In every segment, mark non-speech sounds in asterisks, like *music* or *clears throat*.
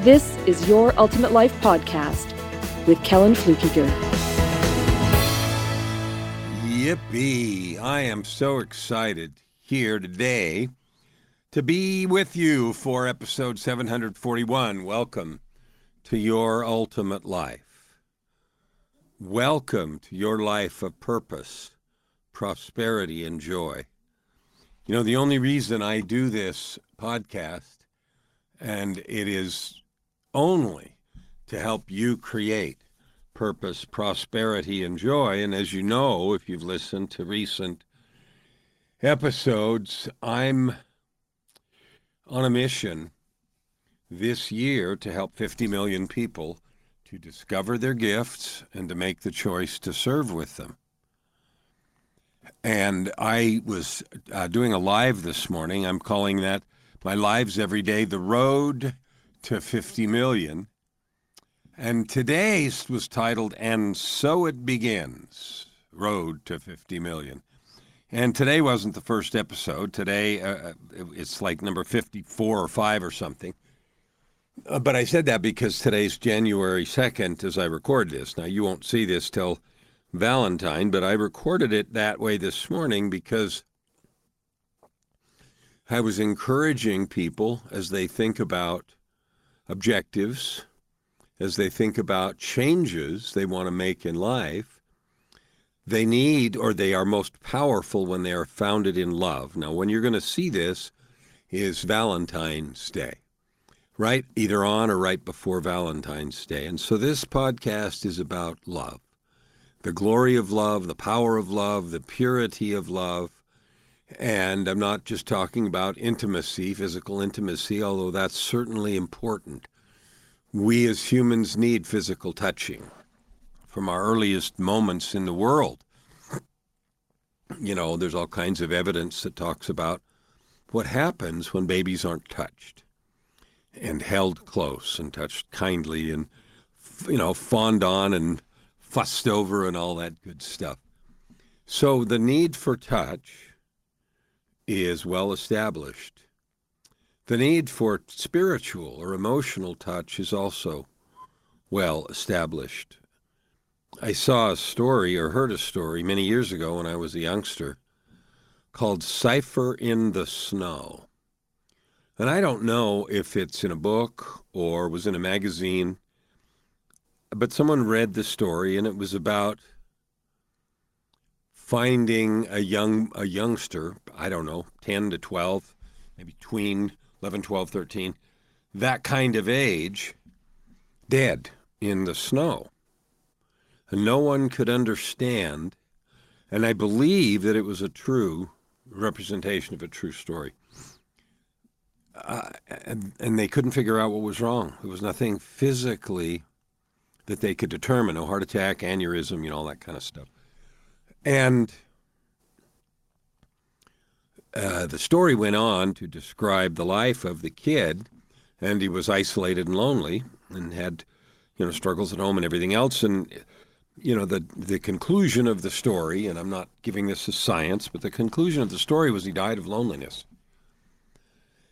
this is Your Ultimate Life Podcast with Kellan Fluckiger. Yippee! I am so excited here today to be with you for episode 741. Welcome to Your Ultimate Life. Welcome to your life of purpose, prosperity, and joy. You know, the only reason I do this podcast, and it is only to help you create purpose, prosperity, and joy. And as you know, if you've listened to recent episodes, I'm on a mission this year to help 50 million people to discover their gifts and to make the choice to serve with them. And I was uh, doing a live this morning. I'm calling that my lives every day, the road to 50 million. And today's was titled, And So It Begins Road to 50 Million. And today wasn't the first episode. Today, uh, uh it's like number 54 or 5 or something. Uh, but I said that because today's January 2nd as I record this. Now, you won't see this till Valentine, but I recorded it that way this morning because I was encouraging people as they think about objectives, as they think about changes they want to make in life. They need, or they are most powerful when they are founded in love. Now, when you're going to see this is Valentine's Day right either on or right before Valentine's Day. And so this podcast is about love the glory of love, the power of love, the purity of love. And I'm not just talking about intimacy, physical intimacy, although that's certainly important. We as humans need physical touching from our earliest moments in the world. You know, there's all kinds of evidence that talks about what happens when babies aren't touched and held close and touched kindly and, you know, fawned on and fussed over and all that good stuff. So the need for touch is well established. The need for spiritual or emotional touch is also well established. I saw a story or heard a story many years ago when I was a youngster called Cipher in the Snow. And I don't know if it's in a book or was in a magazine, but someone read the story and it was about finding a young a youngster, I don't know, 10 to 12, maybe between 11, 12, 13, that kind of age, dead in the snow. And no one could understand, and I believe that it was a true representation of a true story uh, and, and they couldn't figure out what was wrong. There was nothing physically that they could determine no heart attack, aneurysm, you know, all that kind of stuff. And uh, the story went on to describe the life of the kid, and he was isolated and lonely and had, you know, struggles at home and everything else. And, you know, the, the conclusion of the story, and I'm not giving this as science, but the conclusion of the story was he died of loneliness.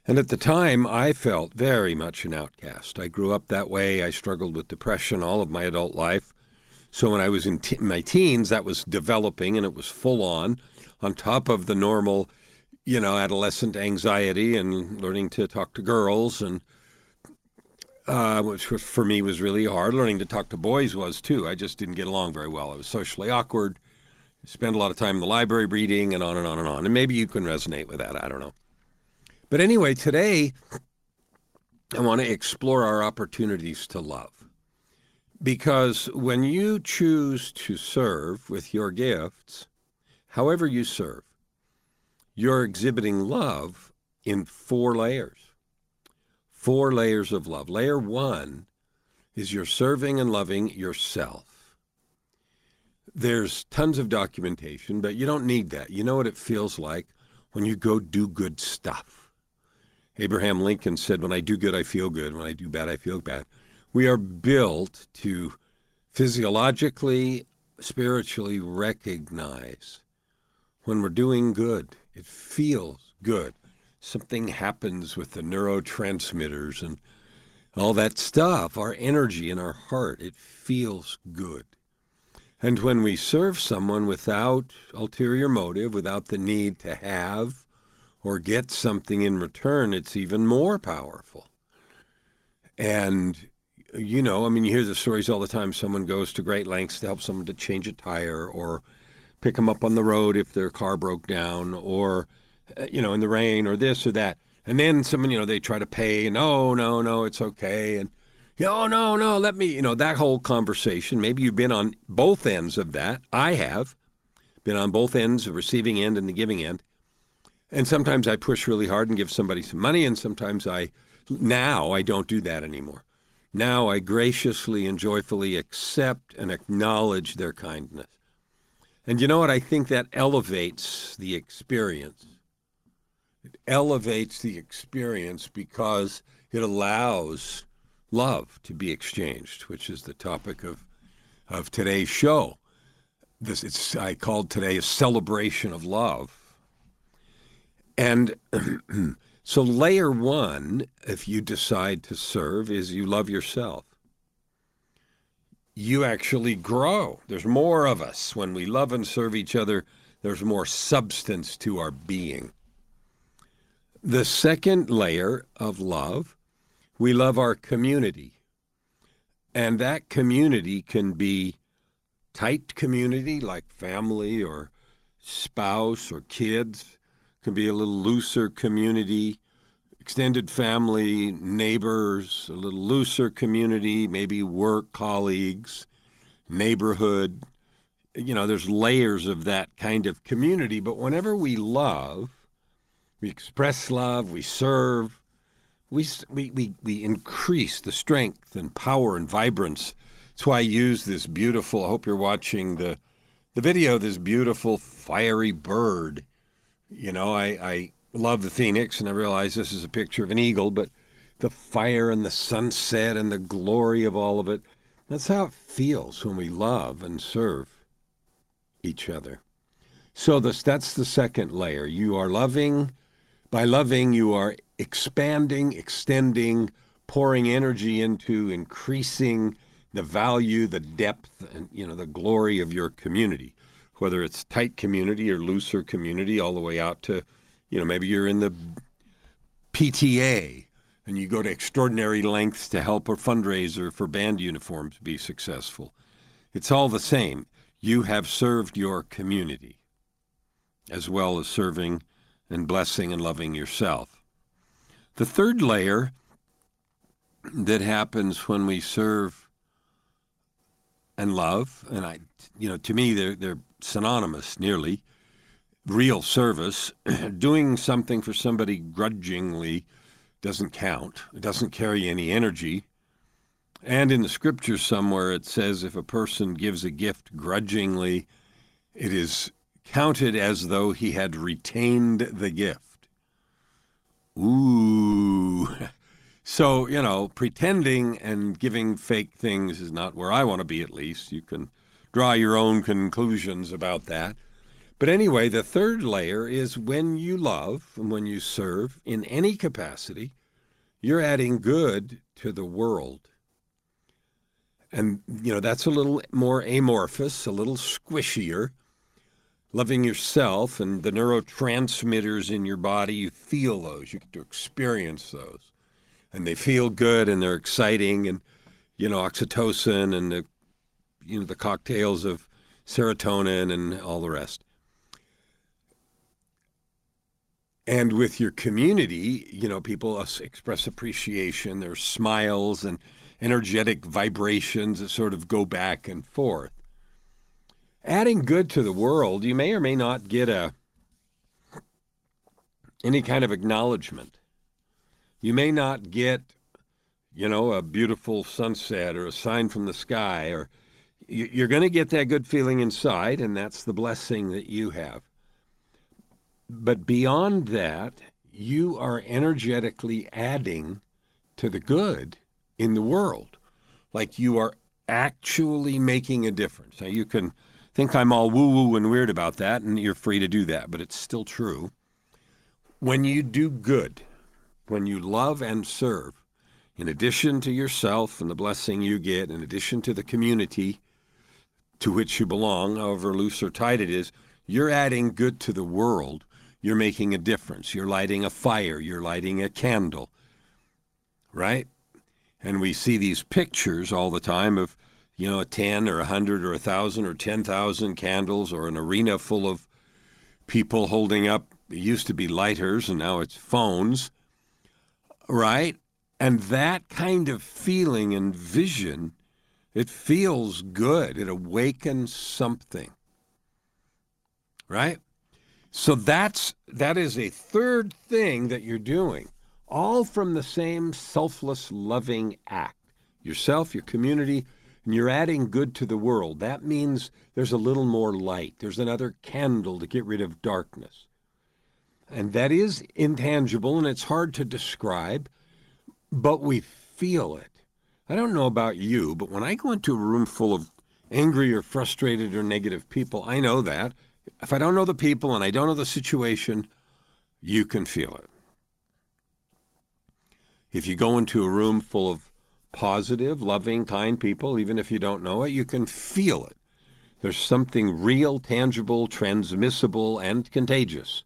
And at the time, I felt very much an outcast. I grew up that way. I struggled with depression all of my adult life. So when I was in my teens, that was developing and it was full on, on top of the normal, you know, adolescent anxiety and learning to talk to girls and uh, which for me was really hard. Learning to talk to boys was too. I just didn't get along very well. I was socially awkward. Spend a lot of time in the library reading and on and on and on. And maybe you can resonate with that. I don't know. But anyway, today I want to explore our opportunities to love. Because when you choose to serve with your gifts, however you serve, you're exhibiting love in four layers. Four layers of love. Layer one is you're serving and loving yourself. There's tons of documentation, but you don't need that. You know what it feels like when you go do good stuff. Abraham Lincoln said, When I do good, I feel good. When I do bad, I feel bad. We are built to physiologically, spiritually recognize when we're doing good. It feels good. Something happens with the neurotransmitters and all that stuff, our energy in our heart. It feels good. And when we serve someone without ulterior motive, without the need to have or get something in return, it's even more powerful. And, you know, I mean, you hear the stories all the time. Someone goes to great lengths to help someone to change a tire or pick them up on the road if their car broke down or, uh, you know, in the rain or this or that. And then someone, you know, they try to pay and, oh, no, no, it's okay. And, oh, no, no, let me, you know, that whole conversation. Maybe you've been on both ends of that. I have been on both ends, the receiving end and the giving end. And sometimes I push really hard and give somebody some money, and sometimes I, now I don't do that anymore. Now I graciously and joyfully accept and acknowledge their kindness. And you know what? I think that elevates the experience. It elevates the experience because it allows love to be exchanged, which is the topic of, of today's show. This it's I called today a celebration of love. And *clears throat* so layer one, if you decide to serve, is you love yourself. You actually grow. There's more of us. When we love and serve each other, there's more substance to our being. The second layer of love we love our community. And that community can be tight community like family or spouse or kids. It can be a little looser community, extended family, neighbors, a little looser community, maybe work colleagues, neighborhood. You know, there's layers of that kind of community. But whenever we love, we express love, we serve, we, we, we, we increase the strength and power and vibrance. That's why I use this beautiful, I hope you're watching the, the video, this beautiful fiery bird. You know, I, I love the phoenix and I realize this is a picture of an eagle, but the fire and the sunset and the glory of all of it, that's how it feels when we love and serve each other. So this, that's the second layer. You are loving. By loving, you are expanding, extending, pouring energy into increasing the value, the depth, and you know the glory of your community, whether it's tight community or looser community, all the way out to, you know, maybe you're in the PTA and you go to extraordinary lengths to help a fundraiser for band uniforms be successful. It's all the same. You have served your community as well as serving and blessing and loving yourself. The third layer that happens when we serve and love, and I, you know, to me they're they're synonymous nearly. Real service, *clears throat* doing something for somebody grudgingly doesn't count. It doesn't carry any energy. And in the scripture somewhere it says if a person gives a gift grudgingly, it is counted as though he had retained the gift. Ooh. *laughs* So, you know, pretending and giving fake things is not where I want to be, at least. You can draw your own conclusions about that. But anyway, the third layer is when you love and when you serve in any capacity, you're adding good to the world. And, you know, that's a little more amorphous, a little squishier loving yourself and the neurotransmitters in your body, you feel those, you get to experience those. And they feel good and they're exciting and you know, oxytocin and the you know, the cocktails of serotonin and all the rest. And with your community, you know, people express appreciation. There's smiles and energetic vibrations that sort of go back and forth adding good to the world, you may or may not get a any kind of acknowledgement. You may not get you know, a beautiful sunset or a sign from the sky, or you're going to get that good feeling inside, and that's the blessing that you have. But beyond that, you are energetically adding to the good in the world. Like you are actually making a difference. Now, you can think I'm all woo woo and weird about that, and you're free to do that, but it's still true. When you do good, when you love and serve, in addition to yourself and the blessing you get, in addition to the community to which you belong, however loose or tight it is, you're adding good to the world. You're making a difference. You're lighting a fire. You're lighting a candle. Right? And we see these pictures all the time of, you know, a 10 or a 100 or a 1,000 or 10,000 candles or an arena full of people holding up, it used to be lighters and now it's phones. Right? And that kind of feeling and vision, it feels good. It awakens something. Right? So that's that is a third thing that you're doing, all from the same selfless loving act. Yourself, your community, and you're adding good to the world. That means there's a little more light. There's another candle to get rid of darkness. And that is intangible and it's hard to describe but we feel it. I don't know about you, but when I go into a room full of angry or frustrated or negative people, I know that. If I don't know the people and I don't know the situation, you can feel it. If you go into a room full of positive, loving, kind people, even if you don't know it, you can feel it. There's something real, tangible, transmissible, and contagious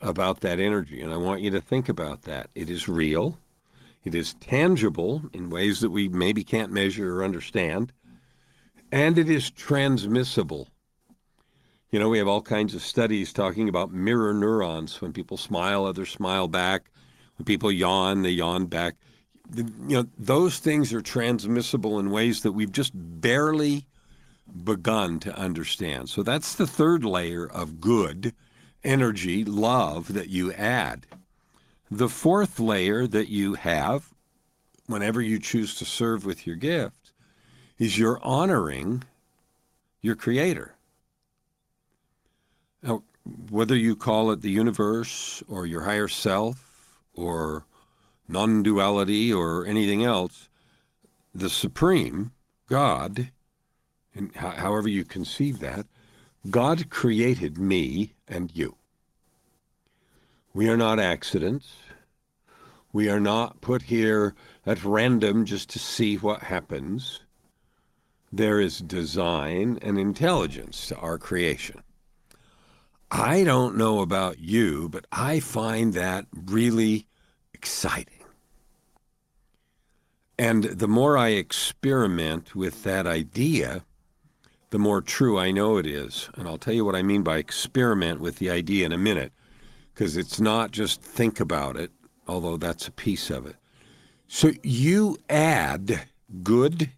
about that energy. And I want you to think about that. It is real, it is tangible in ways that we maybe can't measure or understand, and it is transmissible. You know, we have all kinds of studies talking about mirror neurons. When people smile, others smile back. When people yawn, they yawn back. You know, those things are transmissible in ways that we've just barely begun to understand. So that's the third layer of good energy, love that you add. The fourth layer that you have, whenever you choose to serve with your gift, is you're honoring your Creator. Now, whether you call it the universe or your higher self or non duality or anything else, the Supreme, God, and however you conceive that, God created me and you. We are not accidents. We are not put here at random just to see what happens. There is design and intelligence to our creation. I don't know about you, but I find that really exciting. And the more I experiment with that idea, the more true I know it is. And I'll tell you what I mean by experiment with the idea in a minute because it's not just think about it, although that's a piece of it. So you add good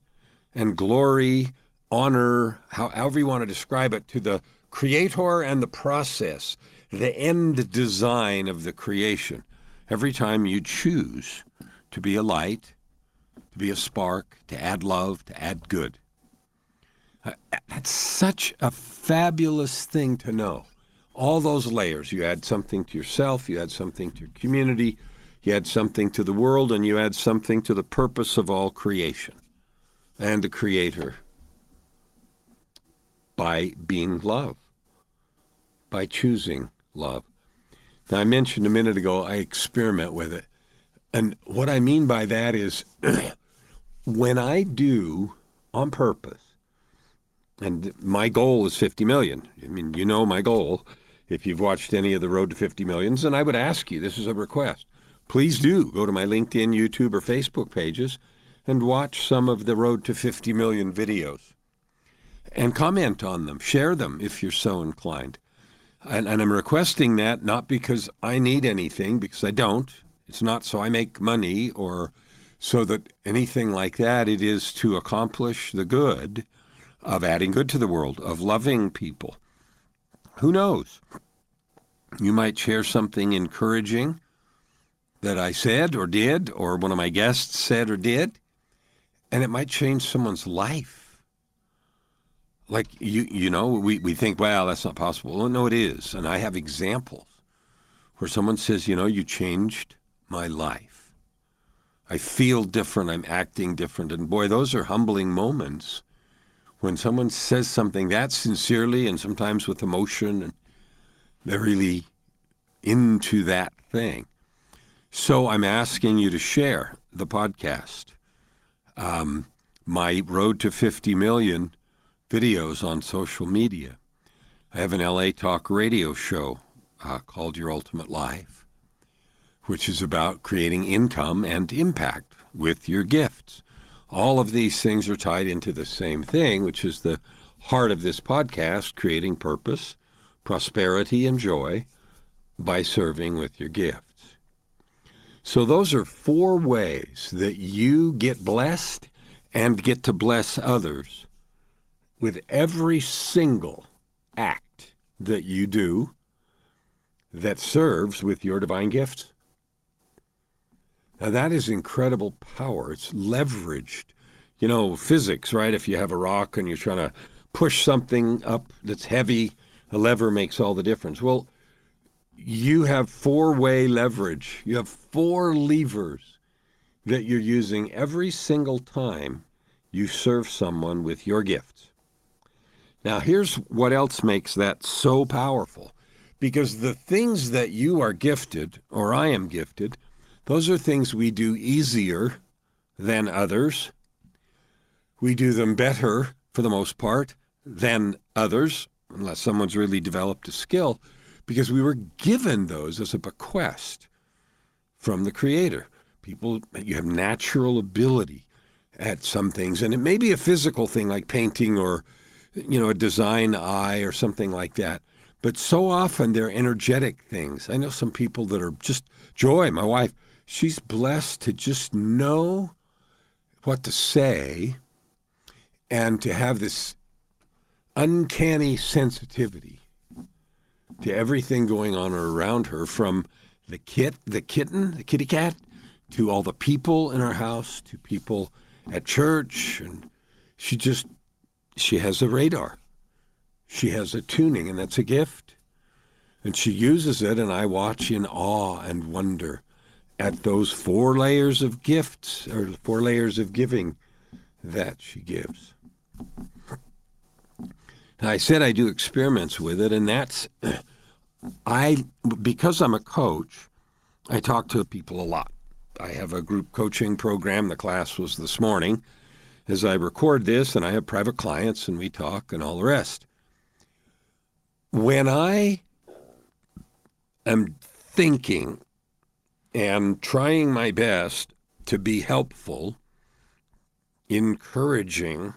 and glory, honor, however you want to describe it, to the creator and the process, the end design of the creation. Every time you choose to be a light, to be a spark, to add love, to add good. Uh, that's such a fabulous thing to know all those layers. You add something to yourself, you add something to your community, you add something to the world, and you add something to the purpose of all creation and the Creator by being love, by choosing love. Now, I mentioned a minute ago, I experiment with it. And what I mean by that is *clears throat* when I do on purpose, and my goal is 50 million. I mean, you know my goal if you've watched any of the Road to 50 Millions. And I would ask you this is a request. Please do go to my LinkedIn, YouTube, or Facebook pages and watch some of the Road to 50 Million videos and comment on them. Share them if you're so inclined. And, and I'm requesting that not because I need anything, because I don't. It's not so I make money or so that anything like that. It is to accomplish the good of adding good to the world, of loving people, who knows? You might share something encouraging that I said or did, or one of my guests said or did, and it might change someone's life. Like you, you know, we, we think, well, that's not possible. Well, no, it is. And I have examples where someone says, you know, you changed my life. I feel different. I'm acting different. And boy, those are humbling moments when someone says something that sincerely and sometimes with emotion and they're really into that thing. So I'm asking you to share the podcast. Um, my road to 50 million videos on social media. I have an LA Talk radio show uh, called Your Ultimate Life, which is about creating income and impact with your gifts. All of these things are tied into the same thing, which is the heart of this podcast creating purpose, prosperity, and joy by serving with your gifts. So, those are four ways that you get blessed and get to bless others with every single act that you do that serves with your divine gifts. Now, that is incredible power. It's leveraged. You know, physics, right? If you have a rock and you're trying to push something up that's heavy, a lever makes all the difference. Well, you have four way leverage. You have four levers that you're using every single time you serve someone with your gifts. Now, here's what else makes that so powerful because the things that you are gifted, or I am gifted, those are things we do easier than others. We do them better, for the most part, than others, unless someone's really developed a skill because we were given those as a bequest from the Creator. People, you have natural ability at some things, and it may be a physical thing like painting or, you know, a design eye or something like that. But so often they're energetic things. I know some people that are just joy. My wife, she's blessed to just know what to say and to have this uncanny sensitivity to everything going on around her from the kit, the kitten, the kitty cat, to all the people in our house, to people at church. And she just, she has a radar. She has a tuning, and that's a gift. And she uses it, and I watch in awe and wonder at those four layers of gifts, or four layers of giving that she gives. I said I do experiments with it, and that's *clears throat* I because I'm a coach, I talk to people a lot. I have a group coaching program. The class was this morning. As I record this, and I have private clients, and we talk, and all the rest. When I am thinking and trying my best to be helpful, encouraging,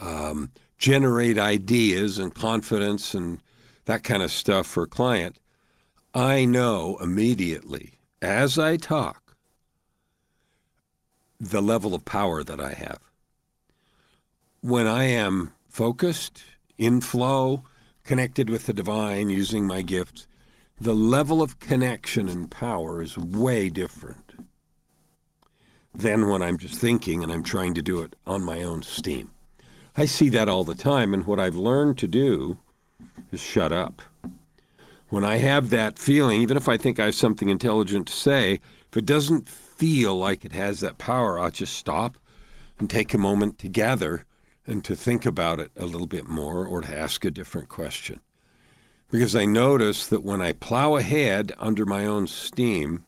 um, generate ideas and confidence and that kind of stuff for a client, I know immediately as I talk the level of power that I have. When I am focused, in flow, connected with the divine, using my gifts, the level of connection and power is way different than when I'm just thinking and I'm trying to do it on my own steam. I see that all the time, and what I've learned to do is shut up. When I have that feeling, even if I think I have something intelligent to say, if it doesn't feel like it has that power, I'll just stop and take a moment to gather and to think about it a little bit more or to ask a different question. Because I notice that when I plow ahead under my own steam,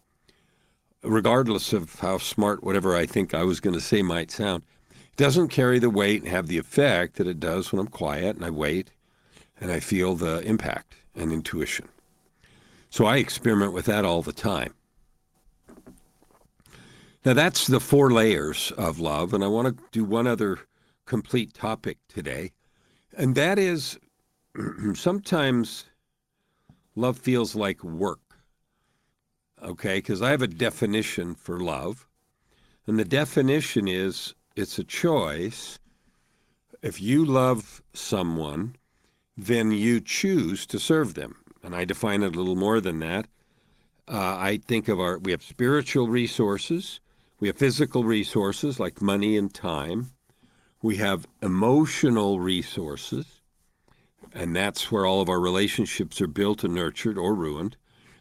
regardless of how smart whatever I think I was going to say might sound, it doesn't carry the weight and have the effect that it does when I'm quiet and I wait and I feel the impact and intuition. So I experiment with that all the time. Now, that's the four layers of love, and I want to do one other complete topic today, and that is *clears throat* sometimes love feels like work. Okay, because I have a definition for love, and the definition is it's a choice. If you love someone, then you choose to serve them. And I define it a little more than that. Uh, I think of our, we have spiritual resources, we have physical resources like money and time, we have emotional resources, and that's where all of our relationships are built and nurtured or ruined.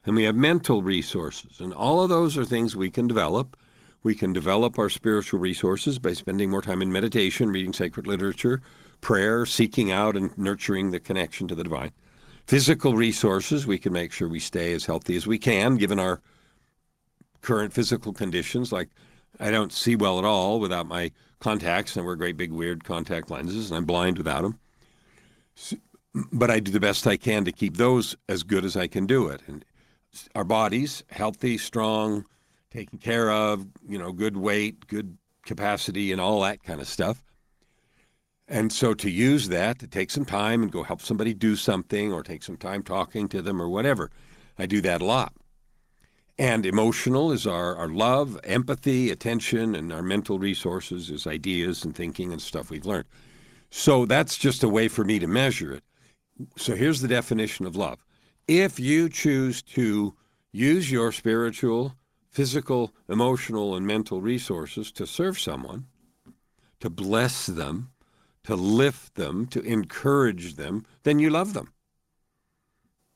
And we have mental resources, and all of those are things we can develop. We can develop our spiritual resources by spending more time in meditation, reading sacred literature, prayer, seeking out and nurturing the connection to the divine. Physical resources, we can make sure we stay as healthy as we can given our current physical conditions. Like, I don't see well at all without my contacts, and I wear great big weird contact lenses, and I'm blind without them. But I do the best I can to keep those as good as I can do it. And our bodies, healthy, strong, taken care of, you know, good weight, good capacity, and all that kind of stuff. And so to use that, to take some time and go help somebody do something or take some time talking to them or whatever, I do that a lot. And emotional is our, our love, empathy, attention, and our mental resources is ideas and thinking and stuff we've learned. So that's just a way for me to measure it. So here's the definition of love. If you choose to use your spiritual, physical, emotional, and mental resources to serve someone, to bless them, to lift them, to encourage them, then you love them.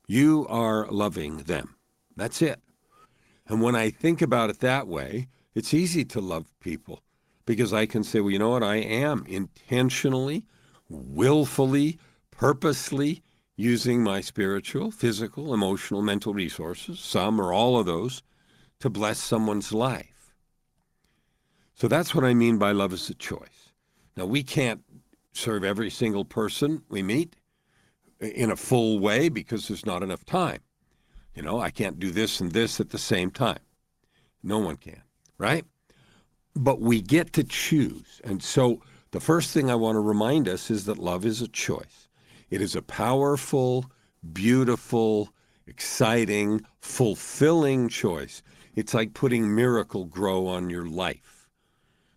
You are loving them. That's it. And when I think about it that way, it's easy to love people because I can say, well, you know what? I am intentionally, willfully, purposely using my spiritual, physical, emotional, mental resources, some or all of those, to bless someone's life. So that's what I mean by love is a choice. Now, we can't serve every single person we meet in a full way because there's not enough time. You know, I can't do this and this at the same time. No one can, right? But we get to choose. And so the first thing I want to remind us is that love is a choice. It is a powerful, beautiful, exciting, fulfilling choice. It's like putting Miracle-Gro on your life.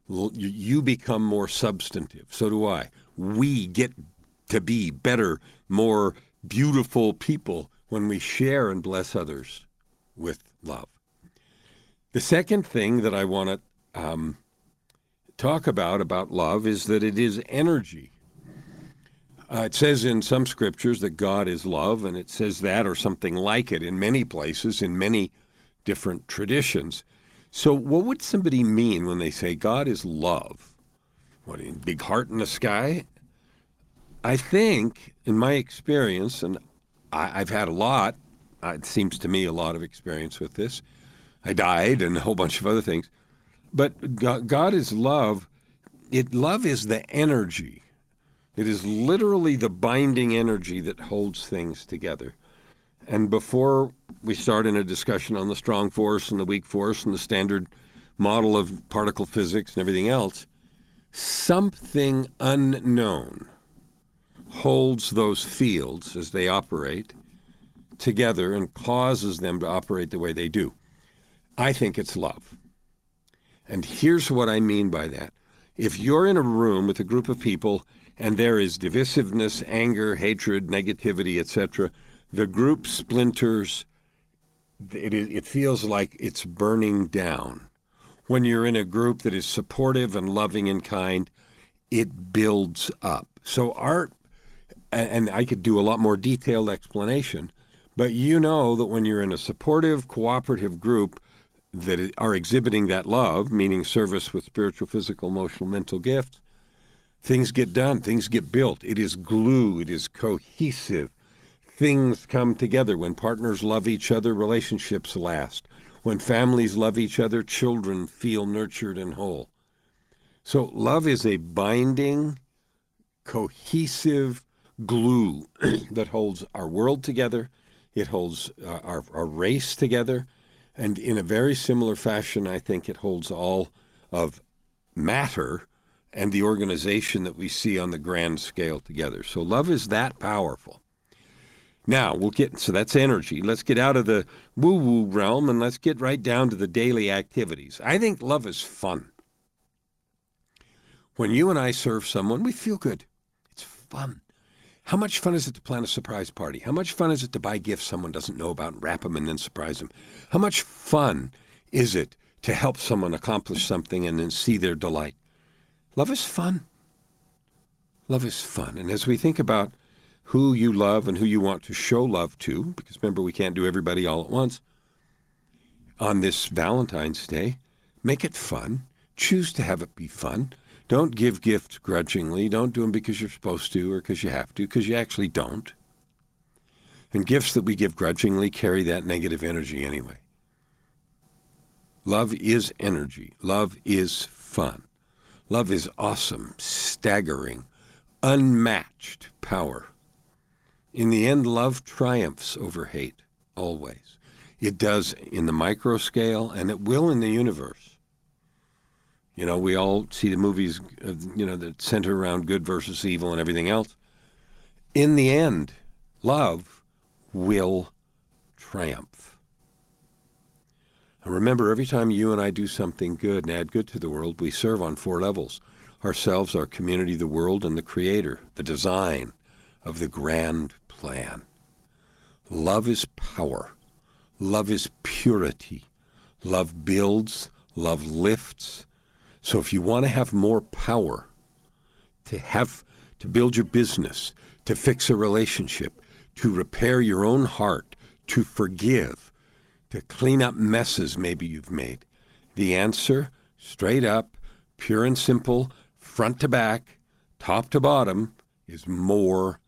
You become more substantive. So do I we get to be better, more beautiful people when we share and bless others with love. The second thing that I want to um, talk about about love is that it is energy. Uh, it says in some scriptures that God is love, and it says that or something like it in many places, in many different traditions. So, what would somebody mean when they say God is love? What, big heart in the sky? I think, in my experience, and I, have had a lot, uh, it seems to me a lot of experience with this. I died and a whole bunch of other things. But God, God is love. It love is the energy. It is literally the binding energy that holds things together. And before we start in a discussion on the strong force and the weak force and the standard model of particle physics and everything else, something unknown holds those fields as they operate together and causes them to operate the way they do. I think it's love. And here's what I mean by that. If you're in a room with a group of people and there is divisiveness, anger, hatred, negativity, etc., the group splinters. It, it feels like it's burning down. When you're in a group that is supportive and loving and kind, it builds up. So our and I could do a lot more detailed explanation, but you know that when you're in a supportive, cooperative group that are exhibiting that love, meaning service with spiritual, physical, emotional, mental gifts, things get done, things get built. It is glue, it is cohesive. Things come together. When partners love each other, relationships last. When families love each other, children feel nurtured and whole. So, love is a binding, cohesive, glue *clears throat* that holds our world together. It holds uh, our, our race together. And in a very similar fashion, I think it holds all of matter and the organization that we see on the grand scale together. So love is that powerful. Now we'll get so that's energy. Let's get out of the woo-woo realm and let's get right down to the daily activities. I think love is fun. When you and I serve someone, we feel good. It's fun. How much fun is it to plan a surprise party? How much fun is it to buy gifts someone doesn't know about and wrap them and then surprise them? How much fun is it to help someone accomplish something and then see their delight? Love is fun. Love is fun. And as we think about who you love and who you want to show love to, because remember, we can't do everybody all at once, on this Valentine's Day, make it fun. Choose to have it be fun. Don't give gifts grudgingly. Don't do them because you're supposed to or because you have to, because you actually don't. And gifts that we give grudgingly carry that negative energy anyway. Love is energy. Love is fun. Love is awesome, staggering, unmatched power. In the end, love triumphs over hate, always. It does in the micro scale, and it will in the universe. You know, we all see the movies, uh, you know, that center around good versus evil and everything else. In the end, love will triumph. And remember, every time you and I do something good and add good to the world, we serve on four levels ourselves, our community, the world, and the Creator, the design of the grand plan. Love is power. Love is purity. Love builds. Love lifts. So if you want to have more power to have to build your business, to fix a relationship, to repair your own heart, to forgive, to clean up messes maybe you've made, the answer, straight up, pure and simple, front to back, top to bottom, is more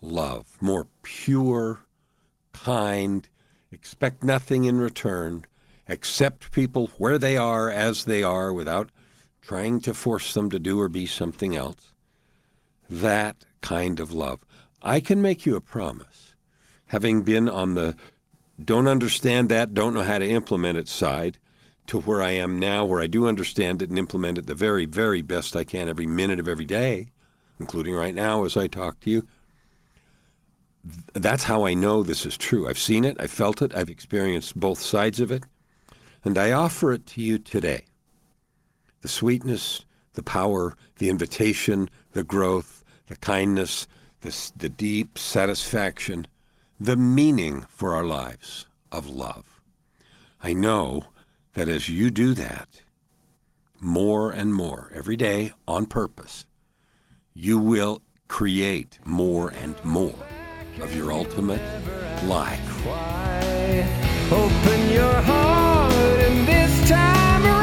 love, more pure, kind, expect nothing in return, accept people where they are as they are without trying to force them to do or be something else. That kind of love. I can make you a promise, having been on the don't understand that, don't know how to implement it side, to where I am now, where I do understand it and implement it the very, very best I can every minute of every day, including right now as I talk to you. That's how I know this is true. I've seen it, I've felt it, I've experienced both sides of it, and I offer it to you today the sweetness, the power, the invitation, the growth, the kindness, the, the deep satisfaction, the meaning for our lives of love. I know that as you do that, more and more every day on purpose, you will create more and more of your ultimate life. Open your heart